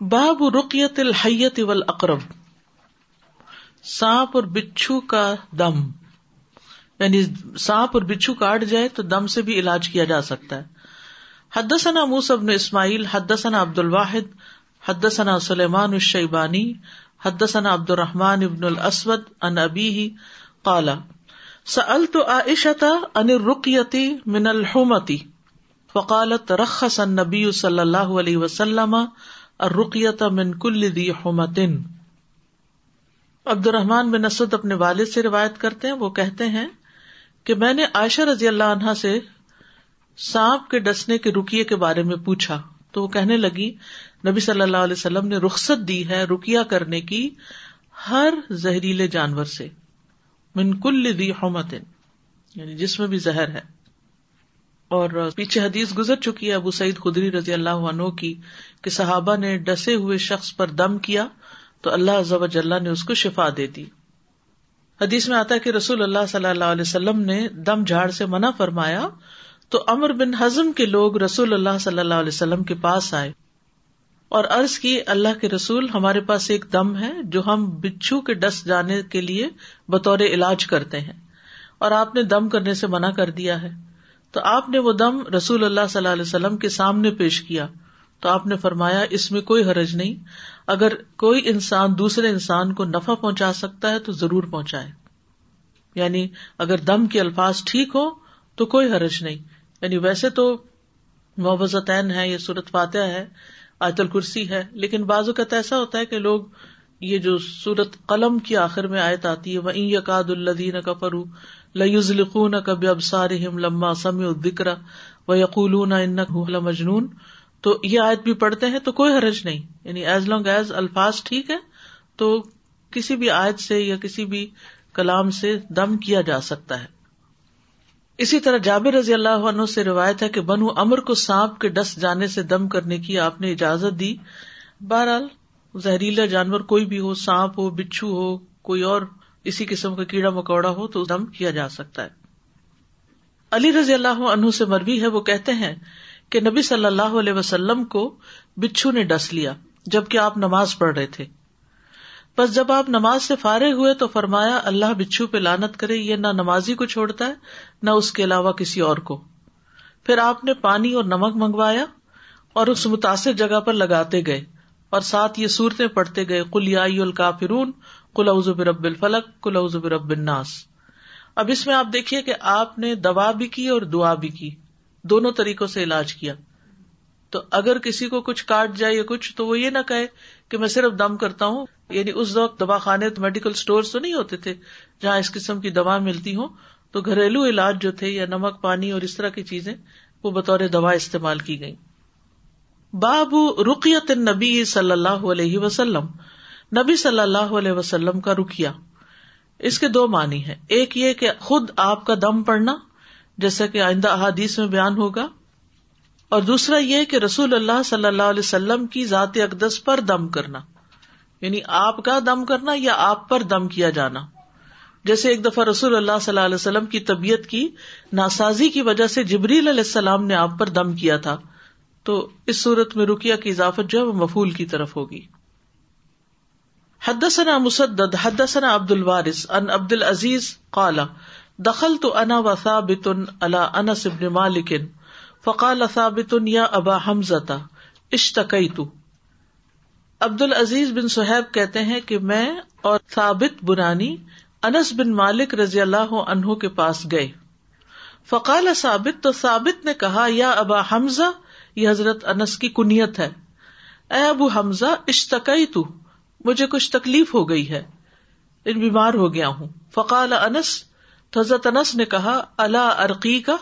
باب رقیت الحیت اقرب سانپ اور بچھو کا دم۔ یعنی سانپ اور بچھو کاٹ جائے تو دم سے بھی علاج کیا جا سکتا ہے۔ حدثنا موسب نے اسماعیل، حدثنا عبد الواحد، حدثنا سلیمان الشیبانی، حدثنا عبد الرحمان ابن الاسود ان ابی قالا۔ سألت عائشة عن الرقیتی من الحمتی فقالت رخص النبی صلی اللہ علیہ وسلم الرقیت من کل ذی حمتن۔ عبد الرحمان بن اسد اپنے والد سے روایت کرتے ہیں، وہ کہتے ہیں کہ میں نے عائشہ رضی اللہ عنہا سے سانپ کے ڈسنے کے رکیے کے بارے میں پوچھا۔ تو وہ کہنے لگی، نبی صلی اللہ علیہ وسلم نے رخصت دی ہے رکیا کرنے کی ہر زہریلے جانور سے۔ من کل دی یعنی جس میں بھی زہر ہے۔ اور پیچھے حدیث گزر چکی ہے ابو سعید خدری رضی اللہ عنہ کی کہ صحابہ نے ڈسے ہوئے شخص پر دم کیا تو اللہ ضب نے اس کو شفا دے دی۔ حدیث میں آتا ہے کہ رسول اللہ صلی اللہ علیہ وسلم نے دم جھاڑ سے منع فرمایا تو امر بن ہزم کے لوگ رسول اللہ صلی اللہ علیہ وسلم کے پاس آئے اور ارض کی، اللہ کے رسول، ہمارے پاس ایک دم ہے جو ہم بچھو کے ڈس جانے کے لیے بطور علاج کرتے ہیں اور آپ نے دم کرنے سے منع کر دیا ہے۔ تو آپ نے وہ دم رسول اللہ صلی اللہ علیہ وسلم کے سامنے پیش کیا تو آپ نے فرمایا، اس میں کوئی حرج نہیں۔ اگر کوئی انسان دوسرے انسان کو نفع پہنچا سکتا ہے تو ضرور پہنچائے۔ یعنی اگر دم کے الفاظ ٹھیک ہو تو کوئی حرج نہیں۔ یعنی ویسے تو محبتین ہے یا صورت فاتح ہے، آیت الکرسی ہے، لیکن بعض اوقات ایسا ہوتا ہے کہ لوگ یہ جو سورت قلم کی آخر میں آیت آتی ہے وہ یقاد الدین کا فرو لقون کب اب سارے لما سم دکرا و یقول مجنون تو یہ آیت بھی پڑھتے ہیں تو کوئی حرج نہیں۔ یعنی ایز لانگ ایز الفاظ ٹھیک ہے تو کسی بھی آیت سے یا کسی بھی کلام سے دم کیا جا سکتا ہے۔ اسی طرح جابر رضی اللہ عنہ سے روایت ہے کہ بنو امر کو سانپ کے ڈس جانے سے دم کرنے کی آپ نے اجازت دی۔ بہرحال زہریلا جانور کوئی بھی ہو، سانپ ہو، بچھو ہو، کوئی اور اسی قسم کا کیڑا مکوڑا ہو تو دم کیا جا سکتا ہے۔ علی رضی اللہ عنہ سے مربی ہے، وہ کہتے ہیں کہ نبی صلی اللہ علیہ وسلم کو بچھو نے ڈس لیا جبکہ آپ نماز پڑھ رہے تھے۔ بس جب آپ نماز سے فارغ ہوئے تو فرمایا، اللہ بچھو پہ لانت کرے، یہ نہ نمازی کو چھوڑتا ہے، نہ اس کے علاوہ کسی اور کو۔ پھر آپ نے پانی اور نمک منگوایا اور اس متاثر جگہ پر لگاتے گئے اور ساتھ یہ صورتیں پڑھتے گئے کلیائی الکافرون کل ازب رب الفلق کل ازب رب الناس۔ اب اس میں آپ دیکھیے کہ آپ نے دوا بھی کی اور دعا بھی کی، دونوں طریقوں سے علاج کیا۔ تو اگر کسی کو کچھ کاٹ جائے یا کچھ، تو وہ یہ نہ کہے کہ میں صرف دم کرتا ہوں۔ یعنی اس وقت دوا خانے تو میڈیکل اسٹور تو نہیں ہوتے تھے جہاں اس قسم کی دوا ملتی ہوں۔ تو گھریلو علاج جو تھے، یا نمک، پانی اور اس طرح کی چیزیں، وہ بطور دوا استعمال کی گئی باب رقیت نبی صلی اللہ علیہ وسلم۔ نبی صلی اللہ علیہ وسلم کا رکیا اس کے دو معنی ہے ایک یہ کہ خود آپ کا دم پڑنا جیسا کہ آئندہ احادیث میں بیان ہوگا۔ اور دوسرا یہ کہ رسول اللہ صلی اللہ علیہ وسلم کی ذات اقدس پر دم کرنا۔ یعنی آپ کا دم کرنا یا آپ پر دم کیا جانا۔ جیسے ایک دفعہ رسول اللہ صلی اللہ علیہ وسلم کی طبیعت کی ناسازی کی وجہ سے جبریل علیہ السلام نے آپ پر دم کیا تھا، تو اس صورت میں رکیا کی اضافت جو ہے وہ مفول کی طرف ہوگی۔ حدثنا مسدد، حدثنا عبد الوارث ان عبد العزیز قال دخل تو انا و ثابت انس ابن مالک، فقال ثابت، یا ابا حمزہ اشتقیت عبد العزیز بن صہیب کہتے ہیں کہ میں اور ثابت بنانی انس بن مالک رضی اللہ عنہ کے پاس گئے۔ فقال ثابت، تو ثابت نے کہا، یا ابا حمزہ، یہ حضرت انس کی کنیت ہے۔ اے ابو حمزہ اشتقی تو مجھے کچھ تکلیف ہو گئی ہے بیمار ہو گیا ہوں۔ فقال انس حضرت انس نے کہا اللہ عرقی کا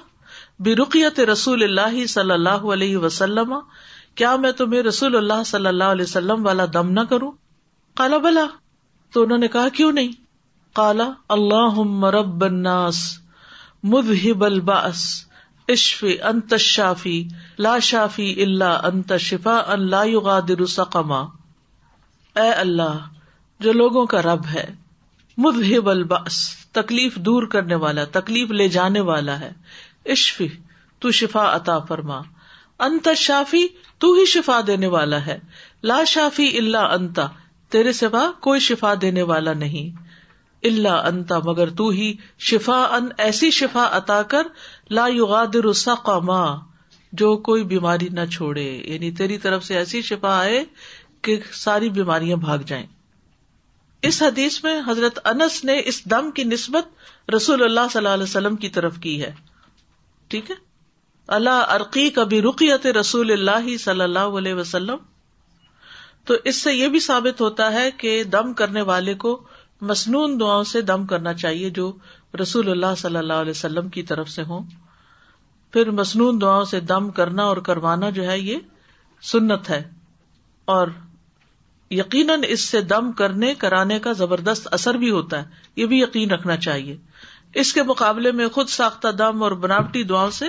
برقیت رسول اللہ صلی اللہ علیہ وسلم، کیا میں تمہیں رسول اللہ صلی اللہ علیہ وسلم والا دم نہ کروں؟ کالا بلا۔ تو انہوں نے کہا، کیوں نہیں؟ کالا اللہ مرب الناس، مذہب الباس اشف انت شافی لا شافی اللہ انت شفا ان لا یغادر سقما۔ اے اللہ، جو لوگوں کا رب ہے، مذہب الباس تکلیف دور کرنے والا، تکلیف لے جانے والا ہے۔ اشفی، تو شفا عطا فرما۔ انت شافی، تو ہی شفا دینے والا ہے۔ لا شافی اللہ انتا تیرے سوا کوئی شفا دینے والا نہیں۔ اللہ انتا مگر تو ہی شفا ان ایسی شفا عطا کر۔ لا یغادر سقما، جو کوئی بیماری نہ چھوڑے۔ یعنی تیری طرف سے ایسی شفا آئے کہ ساری بیماریاں بھاگ جائیں۔ اس حدیث میں حضرت انس نے اس دم کی نسبت رسول اللہ صلی اللہ علیہ وسلم کی طرف کی ہے۔ ٹھیک ہے؟ اللہ عرقی کبھی رقیت رسول اللہ صلی اللہ علیہ وسلم۔ تو اس سے یہ بھی ثابت ہوتا ہے کہ دم کرنے والے کو مصنون دعاؤں سے دم کرنا چاہیے جو رسول اللہ صلی اللہ علیہ وسلم کی طرف سے ہوں۔ پھر مصنون دعاؤں سے دم کرنا اور کروانا جو ہے یہ سنت ہے۔ اور یقیناً اس سے دم کرنے، کرانے کا زبردست اثر بھی ہوتا ہے۔ یہ بھی یقین رکھنا چاہیے۔ اس کے مقابلے میں خود ساختہ دم اور بناوٹی دعاؤں سے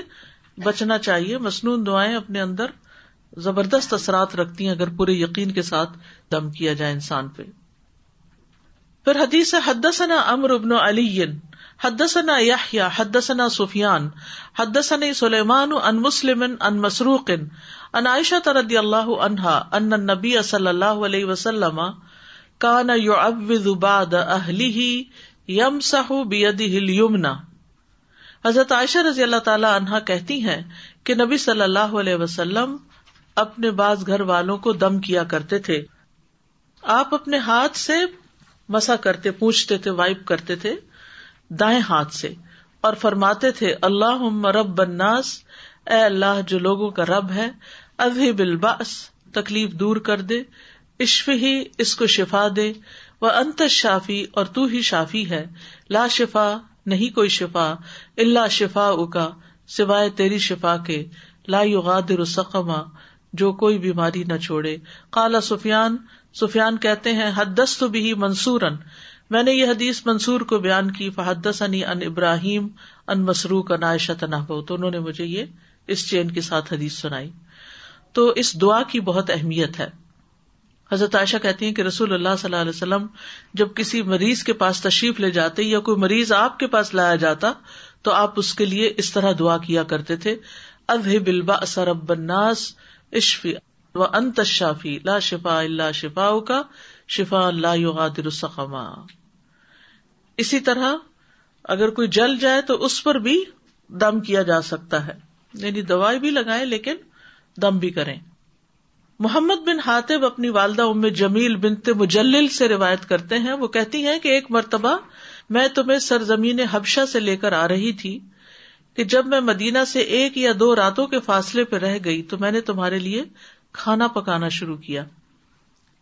بچنا چاہیے۔ مصنون دعائیں اپنے اندر زبردست اثرات رکھتی ہیں اگر پورے یقین کے ساتھ دم کیا جائے انسان پہ۔ پھر حدیث حدثنا امر ابن علی حدثنا یحییٰ حدثنا سفیان حدثنا سلیمان ان مسلم ان مسروق ان عائشہ رضی اللہ عنہا ان النبی صلی اللہ علیہ وسلم کان یعوذ بعد اہلہ یمسح بیدہ الیمنى حضرت عائشہ رضی اللہ تعالی عنہا کہتی ہیں کہ نبی صلی اللہ علیہ وسلم اپنے بعض گھر والوں کو دم کیا کرتے تھے۔ آپ اپنے ہاتھ سے مسا کرتے پوچھتے تھے، وائپ کرتے تھے۔ دائیں ہاتھ سے اور فرماتے تھے اللہ رب بناس اے اللہ، جو لوگوں کا رب ہے ابھی بالباس تکلیف دور کر دے عشف ہی، اس کو شفا دے وہ انت شافی اور تو ہی شافی ہے۔ لا شفا، نہیں کوئی شفا اللہ شفا اکا سوائے تیری شفا کے۔ لا یغادر سقما جو کوئی بیماری نہ چھوڑے۔ کالا سفیان سفیان کہتے ہیں حدس تو بھی منصور میں نے یہ حدیث منصور کو بیان کی فحدس انی ان ابراہیم ان مسروق ان عائشہ تو انہوں نے مجھے یہ اس چین کے ساتھ حدیث سنائی۔ تو اس دعا کی بہت اہمیت ہے۔ حضرت عائشہ کہتی ہیں کہ رسول اللہ صلی اللہ علیہ وسلم جب کسی مریض کے پاس تشریف لے جاتے یا کوئی مریض آپ کے پاس لایا جاتا، تو آپ اس کے لیے اس طرح دعا کیا کرتے تھے اب بلبا سرب بناس اشفی و انت شافی لا شفا اللہ شفا کا شفا اللہ السقما۔ اسی طرح اگر کوئی جل جائے تو اس پر بھی دم کیا جا سکتا ہے۔ یعنی دوائی بھی لگائے لیکن دم بھی کریں۔ محمد بن حاطب اپنی والدہ ام جمیل بنت مجلل سے روایت کرتے ہیں۔ وہ کہتی ہیں کہ ایک مرتبہ میں تمہیں سرزمین حبشہ سے لے کر آ رہی تھی کہ جب میں مدینہ سے ایک یا دو راتوں کے فاصلے پہ رہ گئی تو میں نے تمہارے لیے کھانا پکانا شروع کیا۔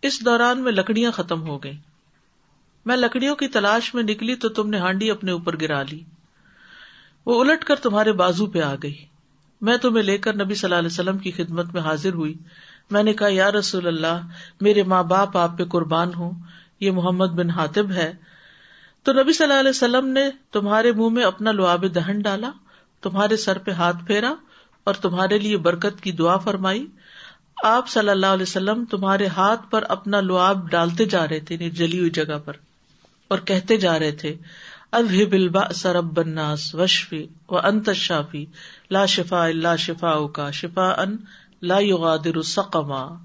اس دوران میں لکڑیاں ختم ہو گئی میں لکڑیوں کی تلاش میں نکلی تو تم نے ہانڈی اپنے اوپر گرا لی۔ وہ الٹ کر تمہارے بازو پہ آ گئی۔ میں تمہیں لے کر نبی صلی اللہ علیہ وسلم کی خدمت میں حاضر ہوئی۔ میں نے کہا، یا رسول اللہ، میرے ماں باپ آپ پہ قربان ہوں، یہ محمد بن حاطب ہے۔ تو نبی صلی اللہ علیہ وسلم نے تمہارے منہ میں اپنا لواب دہن ڈالا، تمہارے سر پہ ہاتھ پھیرا اور تمہارے لیے برکت کی دعا فرمائی۔ آپ صلی اللہ علیہ وسلم تمہارے ہاتھ پر اپنا لواب ڈالتے جا رہے تھے یعنی جلی ہوئی جگہ پر۔ اور کہتے جا رہے تھے اب بلبا سرب بناس وشفی و انت شافی لا شفا اللہ شفا کا شفا ان لا یغادر سقما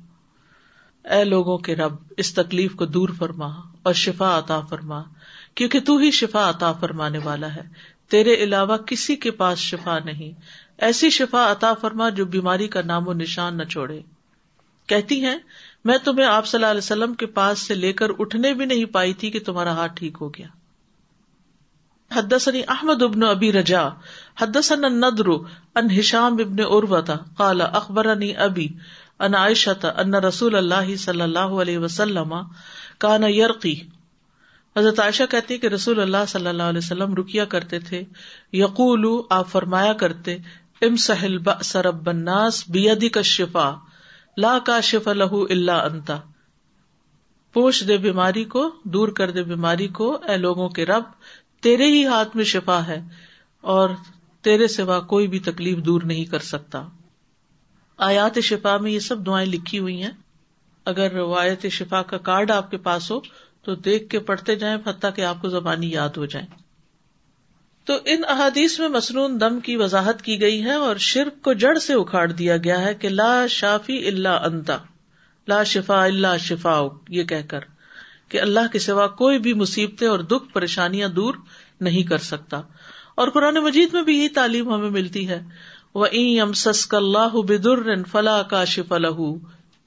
اے لوگوں کے رب، اس تکلیف کو دور فرما اور شفا عطا فرما، کیونکہ تو ہی شفا عطا فرمانے والا ہے۔ تیرے علاوہ کسی کے پاس شفا نہیں۔ ایسی شفا عطا فرما جو بیماری کا نام و نشان نہ چھوڑے۔ کہتی ہیں میں تمہیں آپ صلی اللہ علیہ وسلم کے پاس سے لے کر اٹھنے بھی نہیں پائی تھی کہ تمہارا ہاتھ ٹھیک ہو گیا۔ حدثني احمد ابن ابی رجا حدثنا النضر ان هشام ابن عروہ قال اخبرني ابي ان عائشہ ان رسول اللہ صلی اللہ علیہ وسلم کان یرقی۔ حضرت عائشہ کہتی کہ رسول اللہ صلی اللہ علیہ وسلم رکیا کرتے تھے۔ یقول آپ فرمایا کرتے ام سہل سرب الناس بیدک الشفا لا کا شف لہو اللہ انتا۔ پوچھ دے بیماری کو، دور کر دے بیماری کو، اے لوگوں کے رب، تیرے ہی ہاتھ میں شفا ہے اور تیرے سوا کوئی بھی تکلیف دور نہیں کر سکتا۔ آیات شفا میں یہ سب دعائیں لکھی ہوئی ہیں۔ اگر آیت شفا کا کارڈ آپ کے پاس ہو تو دیکھ کے پڑھتے جائیں، حتیٰ کہ آپ کو زبانی یاد ہو جائے تو ان احادیث میں مصنون دم کی وضاحت کی گئی ہے اور شرک کو جڑ سے اکھاڑ دیا گیا ہے کہ لا شافی اللہ انتا، لا شفا اللہ شفا یہ کہہ کر کہ اللہ کے سوا کوئی بھی مصیبتیں اور دکھ پریشانیاں دور نہیں کر سکتا۔ اور قرآن مجید میں بھی یہی تعلیم ہمیں ملتی ہے۔ وہ ام سسک اللہ بدر فلاح کا شف الح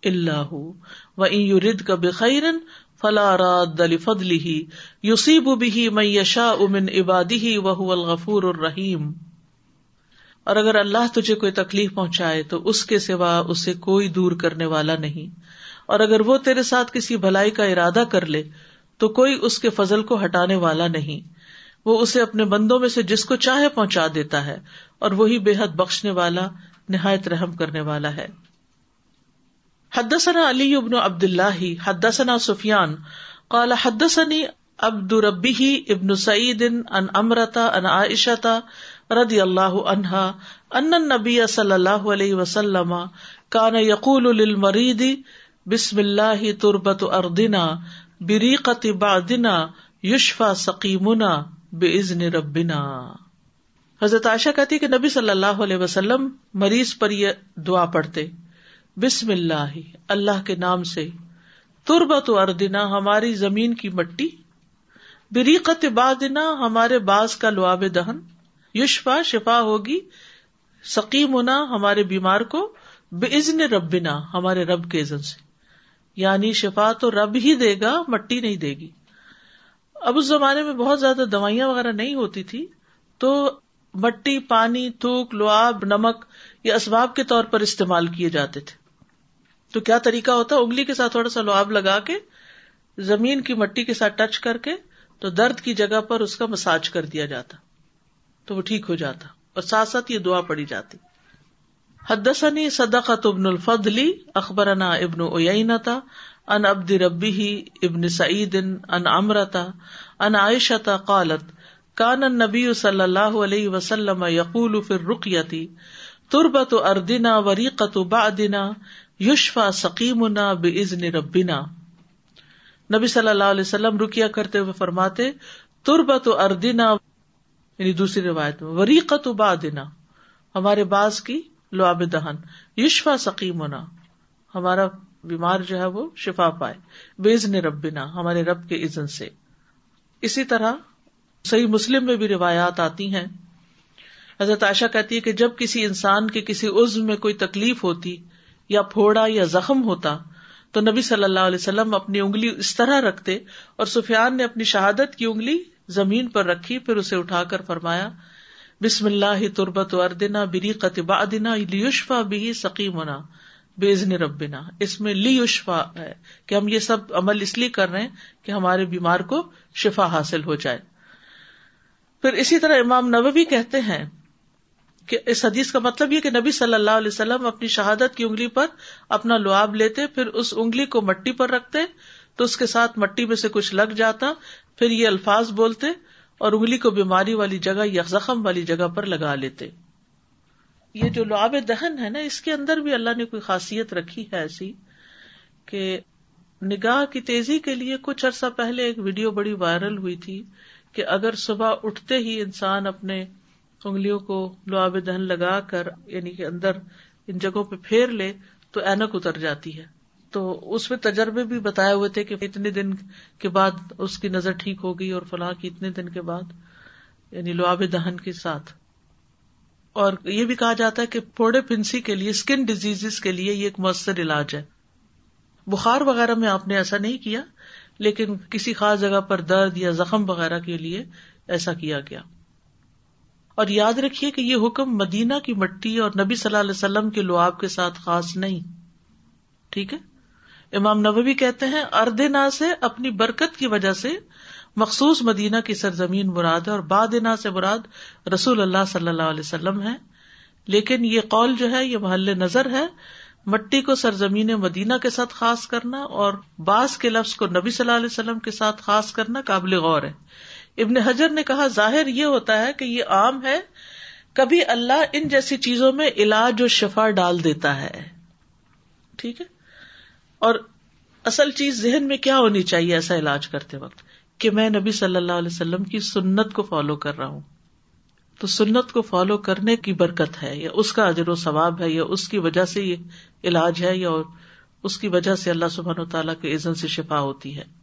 اللہ و رد کا بخیرن فلا راد علی فضلی یوسیب بھی میں یشا امن عبادی وہ الغفور الرحیم۔ اور اگر اللہ تجھے کوئی تکلیف پہنچائے تو اس کے سوا اسے کوئی دور کرنے والا نہیں۔ اور اگر وہ تیرے ساتھ کسی بھلائی کا ارادہ کر لے تو کوئی اس کے فضل کو ہٹانے والا نہیں۔ وہ اسے اپنے بندوں میں سے جس کو چاہے پہنچا دیتا ہے اور وہی بے حد بخشنے والا، نہایت رحم کرنے والا ہے۔ حدثنا علی ابن عبد اللہ حدثنا سفیان، قال حدثني عبد ربه ابن سعید ان امرتا ان عائشتا رضی اللہ عنہا ان النبی صلی اللہ علیہ وسلم کان یقول للمرید، بسم اللہ تربت اردنا بریقت بعدنا یشفا سقیمنا بے ربنا. حضرت عائشہ کہتی کہ نبی صلی اللہ علیہ وسلم مریض پر یہ دعا پڑھتے۔ بسم اللہ اللہ کے نام سے، تربت اردنا، ہماری زمین کی مٹی، بریقت بادنا، ہمارے باز کا لواب دہن، یشفا، شفا ہوگی سکیمنا ہمارے بیمار کو بے عزن ربنا، ہمارے رب کے عزن سے۔ یعنی شفا تو رب ہی دے گا، مٹی نہیں دے گی۔ اب اس زمانے میں بہت زیادہ دوائیاں وغیرہ نہیں ہوتی تھی، تو مٹی، پانی، تھوک، لواب، نمک، یہ اسباب کے طور پر استعمال کیے جاتے تھے۔ تو کیا طریقہ ہوتا انگلی کے ساتھ تھوڑا سا لواب لگا کے، زمین کی مٹی کے ساتھ ٹچ کر کے، تو درد کی جگہ پر اس کا مساج کر دیا جاتا، تو وہ ٹھیک ہو جاتا، اور ساتھ ساتھ یہ دعا پڑی جاتی۔ حدثني صدقة ابن الفضلی اخبرنا ابن اوینتا ان ابد ربی ابن سعید ان امرتا ان عائشہ قالت، کان نبی صلی اللہ علیہ وسلم یقول فر رقیتی تربت اردنا وریقت بعدنا یشفا سقیمنا بزن ربنا۔ نبی صلی اللہ علیہ وسلم رکیا کرتے ہوئے فرماتے، تربت اردنا یعنی دوسری روایت میں، وریقت بعدنا۔ ہمارے باز کی لعاب دہن۔ یشفا سقیمنا۔ ہمارا بیمار جو ہے وہ شفا پائے۔ بیز نے ربنا، ہمارے رب کے عزن سے۔ اسی طرح صحیح مسلم میں بھی روایات آتی ہیں۔ حضرت عائشہ کہتی ہے کہ جب کسی انسان کے کسی عزم میں کوئی تکلیف ہوتی یا پھوڑا یا زخم ہوتا تو نبی صلی اللہ علیہ وسلم اپنی انگلی اس طرح رکھتے اور سفیان نے اپنی شہادت کی انگلی زمین پر رکھی، پھر اسے اٹھا کر فرمایا، بسم اللہ تربت اردنا بری قطبہ دینا لیوشفا بھی سکیمنا بےزن ربنا۔ اس میں لی شفا ہے کہ ہم یہ سب عمل اس لیے کر رہے ہیں کہ ہمارے بیمار کو شفا حاصل ہو جائے۔ پھر اسی طرح امام نبی کہتے ہیں کہ اس حدیث کا مطلب یہ کہ نبی صلی اللہ علیہ وسلم اپنی شہادت کی انگلی پر اپنا لعاب لیتے، پھر اس انگلی کو مٹی پر رکھتے، تو اس کے ساتھ مٹی میں سے کچھ لگ جاتا، پھر یہ الفاظ بولتے اور انگلی کو بیماری والی جگہ یا زخم والی جگہ پر لگا لیتے۔ یہ جو لعاب دہن ہے نا، اس کے اندر بھی اللہ نے کوئی خاصیت رکھی ہے ایسی کہ نگاہ کی تیزی کے لیے کچھ عرصہ پہلے ایک ویڈیو بڑی وائرل ہوئی تھی کہ اگر صبح اٹھتے ہی انسان اپنے انگلیوں کو لعاب دہن لگا کر یعنی کہ اندر ان جگہوں پہ پھیر لے، تو اینک اتر جاتی ہے۔ تو اس میں تجربے بھی بتائے ہوئے تھے کہ اتنے دن کے بعد اس کی نظر ٹھیک ہو گئی اور فلاح کی اتنے دن کے بعد یعنی لعاب دہن کے ساتھ۔ اور یہ بھی کہا جاتا ہے کہ پھوڑے پھنسی کے لیے اسکن ڈیزیز کے لیے یہ ایک مؤثر علاج ہے۔ بخار وغیرہ میں آپ نے ایسا نہیں کیا، لیکن کسی خاص جگہ پر درد یا زخم وغیرہ کے لیے ایسا کیا گیا۔ اور یاد رکھیے کہ یہ حکم مدینہ کی مٹی اور نبی صلی اللہ علیہ وسلم کے لواب کے ساتھ خاص نہیں۔ ٹھیک ہے؟ امام نبی کہتے ہیں اردنا سے اپنی برکت کی وجہ سے مخصوص مدینہ کی سرزمین مراد ہے اور بادنا سے مراد رسول اللہ صلی اللہ علیہ وسلم ہے لیکن یہ قول جو ہے، یہ محل نظر ہے، مٹی کو سرزمین مدینہ کے ساتھ خاص کرنا اور بعض کے لفظ کو نبی صلی اللہ علیہ وسلم کے ساتھ خاص کرنا قابل غور ہے۔ ابن حجر نے کہا، ظاہر یہ ہوتا ہے کہ یہ عام ہے، کبھی اللہ ان جیسی چیزوں میں علاج و شفا ڈال دیتا ہے۔ ٹھیک ہے؟ اور اصل چیز ذہن میں کیا ہونی چاہیے ایسا علاج کرتے وقت؟ کہ میں نبی صلی اللہ علیہ وسلم کی سنت کو فالو کر رہا ہوں۔ تو سنت کو فالو کرنے کی برکت ہے، یا اس کا اجر و ثواب ہے، یا اس کی وجہ سے یہ علاج ہے، یا اس کی وجہ سے اللہ سبحان و تعالیٰ کے عزن سے شفا ہوتی ہے۔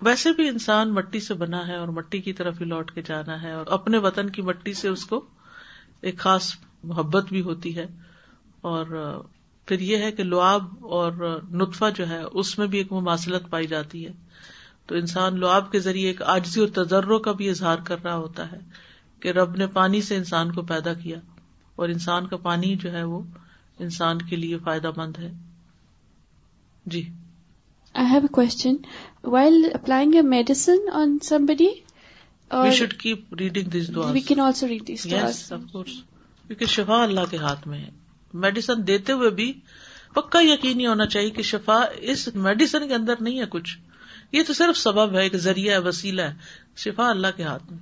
ویسے بھی انسان مٹی سے بنا ہے اور مٹی کی طرف ہی لوٹ کے جانا ہے اور اپنے وطن کی مٹی سے اس کو ایک خاص محبت بھی ہوتی ہے اور پھر یہ ہے کہ لعاب اور نطفہ جو ہے، اس میں بھی ایک مماثلت پائی جاتی ہے۔ تو انسان لعاب کے ذریعے ایک آجزی اور تجربوں کا بھی اظہار کر رہا ہوتا ہے کہ رب نے پانی سے انسان کو پیدا کیا اور انسان کا پانی جو ہے وہ انسان کے لیے فائدہ مند ہے۔ جی۔ I have a question while applying a medicine on somebody should keep reading this we can also read this کیونکہ شفا اللہ کے ہاتھ میں ہے میڈیسن دیتے ہوئے بھی پکا یقین نہیں ہونا چاہیے کہ شفا اس میڈیسن کے اندر نہیں ہے کچھ یہ تو صرف سبب ہے ایک ذریعہ ہے وسیلہ ہے شفا اللہ کے ہاتھ میں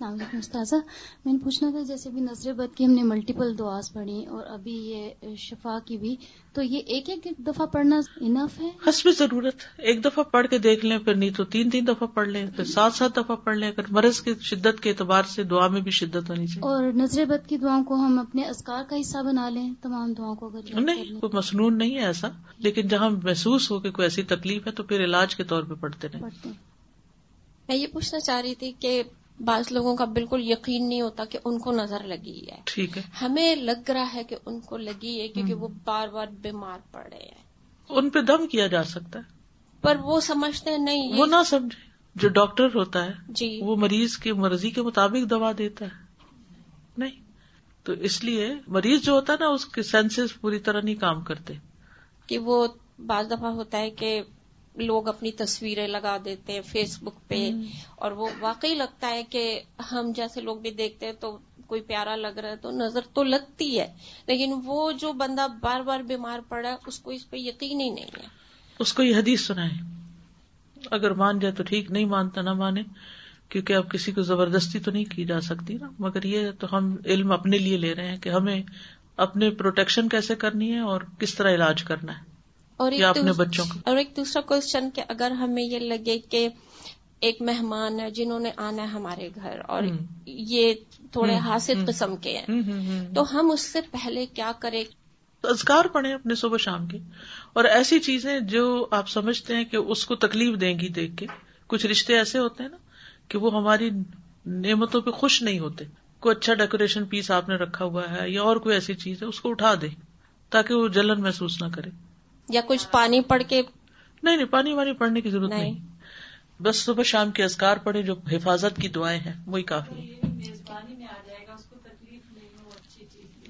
السلام علیکم استاذہ۔ میں نے پوچھنا تھا جیسے بھی نظر بد کی ہم نے ملٹیپل دعاز پڑھی اور ابھی یہ شفا کی بھی تو یہ ایک ایک دفعہ پڑھنا انف ہے؟ حسب ضرورت۔ ایک دفعہ پڑھ کے دیکھ لیں پھر نہیں تو تین تین دفعہ پڑھ لیں پھر سات سات دفعہ پڑھ لیں۔ اگر مرض کی شدت کے اعتبار سے دعا میں بھی شدت ہونی چاہیے۔ اور نظر بد کی دعاؤں کو ہم اپنے ازکار کا حصہ بنا لیں تمام دعاؤں کو اگر نہیں کوئی مصنون نہیں ہے ایسا۔ لیکن جہاں محسوس ہو کہ کوئی ایسی تکلیف ہے تو پھر علاج کے طور پہ پڑھتے رہے میں یہ پوچھنا چاہ رہی تھی کہ بعض لوگوں کا بالکل یقین نہیں ہوتا کہ ان کو نظر لگی ہے۔ ٹھیک ہے۔ ہمیں لگ رہا ہے کہ ان کو لگی ہے کیونکہ وہ بار بار بیمار پڑ رہے ہیں۔ ان پہ دم کیا جا سکتا ہے۔ پر وہ سمجھتے ہیں نہیں وہ نہ سمجھے۔ جو ڈاکٹر ہوتا ہے جی۔ وہ مریض کی مرضی کے مطابق دوا دیتا ہے۔ نہیں۔ تو اس لیے مریض جو ہوتا ہے نا اس کے سینسز پوری طرح نہیں کام کرتے۔ کہ وہ بعض دفعہ ہوتا ہے کہ لوگ اپنی تصویریں لگا دیتے ہیں فیس بک پہ اور وہ واقعی لگتا ہے کہ ہم جیسے لوگ بھی دیکھتے ہیں تو کوئی پیارا لگ رہا ہے تو نظر تو لگتی ہے لیکن وہ جو بندہ بار بار بیمار پڑا ہے اس کو اس پہ یقین ہی نہیں ہے۔ اس کو یہ حدیث سنائے اگر مان جائے تو ٹھیک نہیں مانتا نہ مانے کیونکہ اب کسی کو زبردستی تو نہیں کی جا سکتی نا۔ مگر یہ تو ہم علم اپنے لیے لے رہے ہیں کہ ہمیں اپنے پروٹیکشن کیسے کرنی ہے اور کس طرح علاج کرنا ہے۔ اور یا اپنے بچوں کا اور ایک دوسرا کوشچن کہ اگر ہمیں یہ لگے کہ ایک مہمان ہے جنہوں نے آنا ہے ہمارے گھر اور یہ تھوڑے حاصل قسم کے ہیں۔ تو ہم اس سے پہلے کیا کریں؟ ازکار پڑھیں اپنے صبح شام کی اور ایسی چیزیں جو آپ سمجھتے ہیں کہ اس کو تکلیف دیں گی دیکھ کے۔ کچھ رشتے ایسے ہوتے ہیں نا کہ وہ ہماری نعمتوں پہ خوش نہیں ہوتے۔ کوئی اچھا ڈیکوریشن پیس آپ نے رکھا ہوا ہے یا اور کوئی ایسی چیز ہے اس کو اٹھا دے تاکہ وہ جلن محسوس نہ کرے۔ یا کچھ پانی پڑ کے؟ نہیں نہیں پانی وانی پڑھنے کی ضرورت نہیں۔ بس صبح شام کے ازکار پڑھے جو حفاظت کی دعائیں ہیں وہی کافی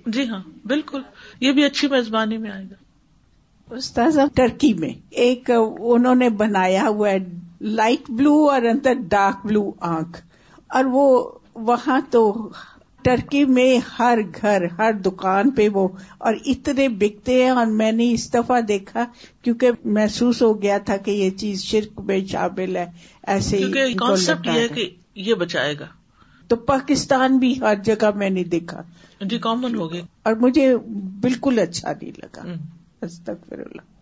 جی ہاں بالکل۔ یہ بھی اچھی میزبانی میں آئے گا۔ استاذ ٹرکی میں ایک انہوں نے بنایا ہوا ہے لائٹ بلو اور اندر ڈارک بلو آنکھ۔ اور وہ وہاں تو ٹرکی میں ہر گھر ہر دکان پہ وہ اور اتنے بکتے ہیں اور میں نے اس دفعہ دیکھا کیونکہ محسوس ہو گیا تھا کہ یہ چیز شرک میں شامل ہے ایسے کانسیپٹ یہ ہے کہ یہ بچائے گا تو پاکستان بھی ہر جگہ میں نے دیکھا جی کامن ہو گئے اور مجھے بالکل اچھا نہیں لگا استغفر اللہ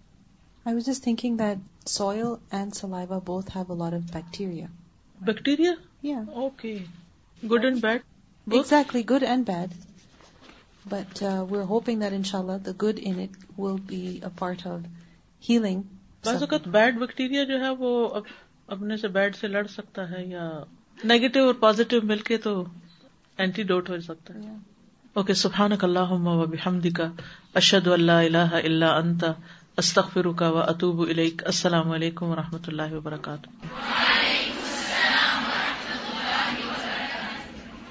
I was just thinking that soil and saliva both have a lot of bacteria. Bacteria? Yeah. Okay. Good and bad? Exactly, good and bad. But uh, we're hoping that inshallah the good in it will be a part of healing. بعض اوقات bed bacteria جو ہے وہ اپنے سے bed سے لڑ سکتا ہے یا نیگیٹو اور پازیٹو مل کے تو اینٹی ڈوٹ ہو سکتا ہے اوکے سبحانک اللہم و بحمدک اشہد اللہ الہ الا انت استغفرک و اتوب الیک السلام علیکم و رحمۃ اللہ وبرکاتہ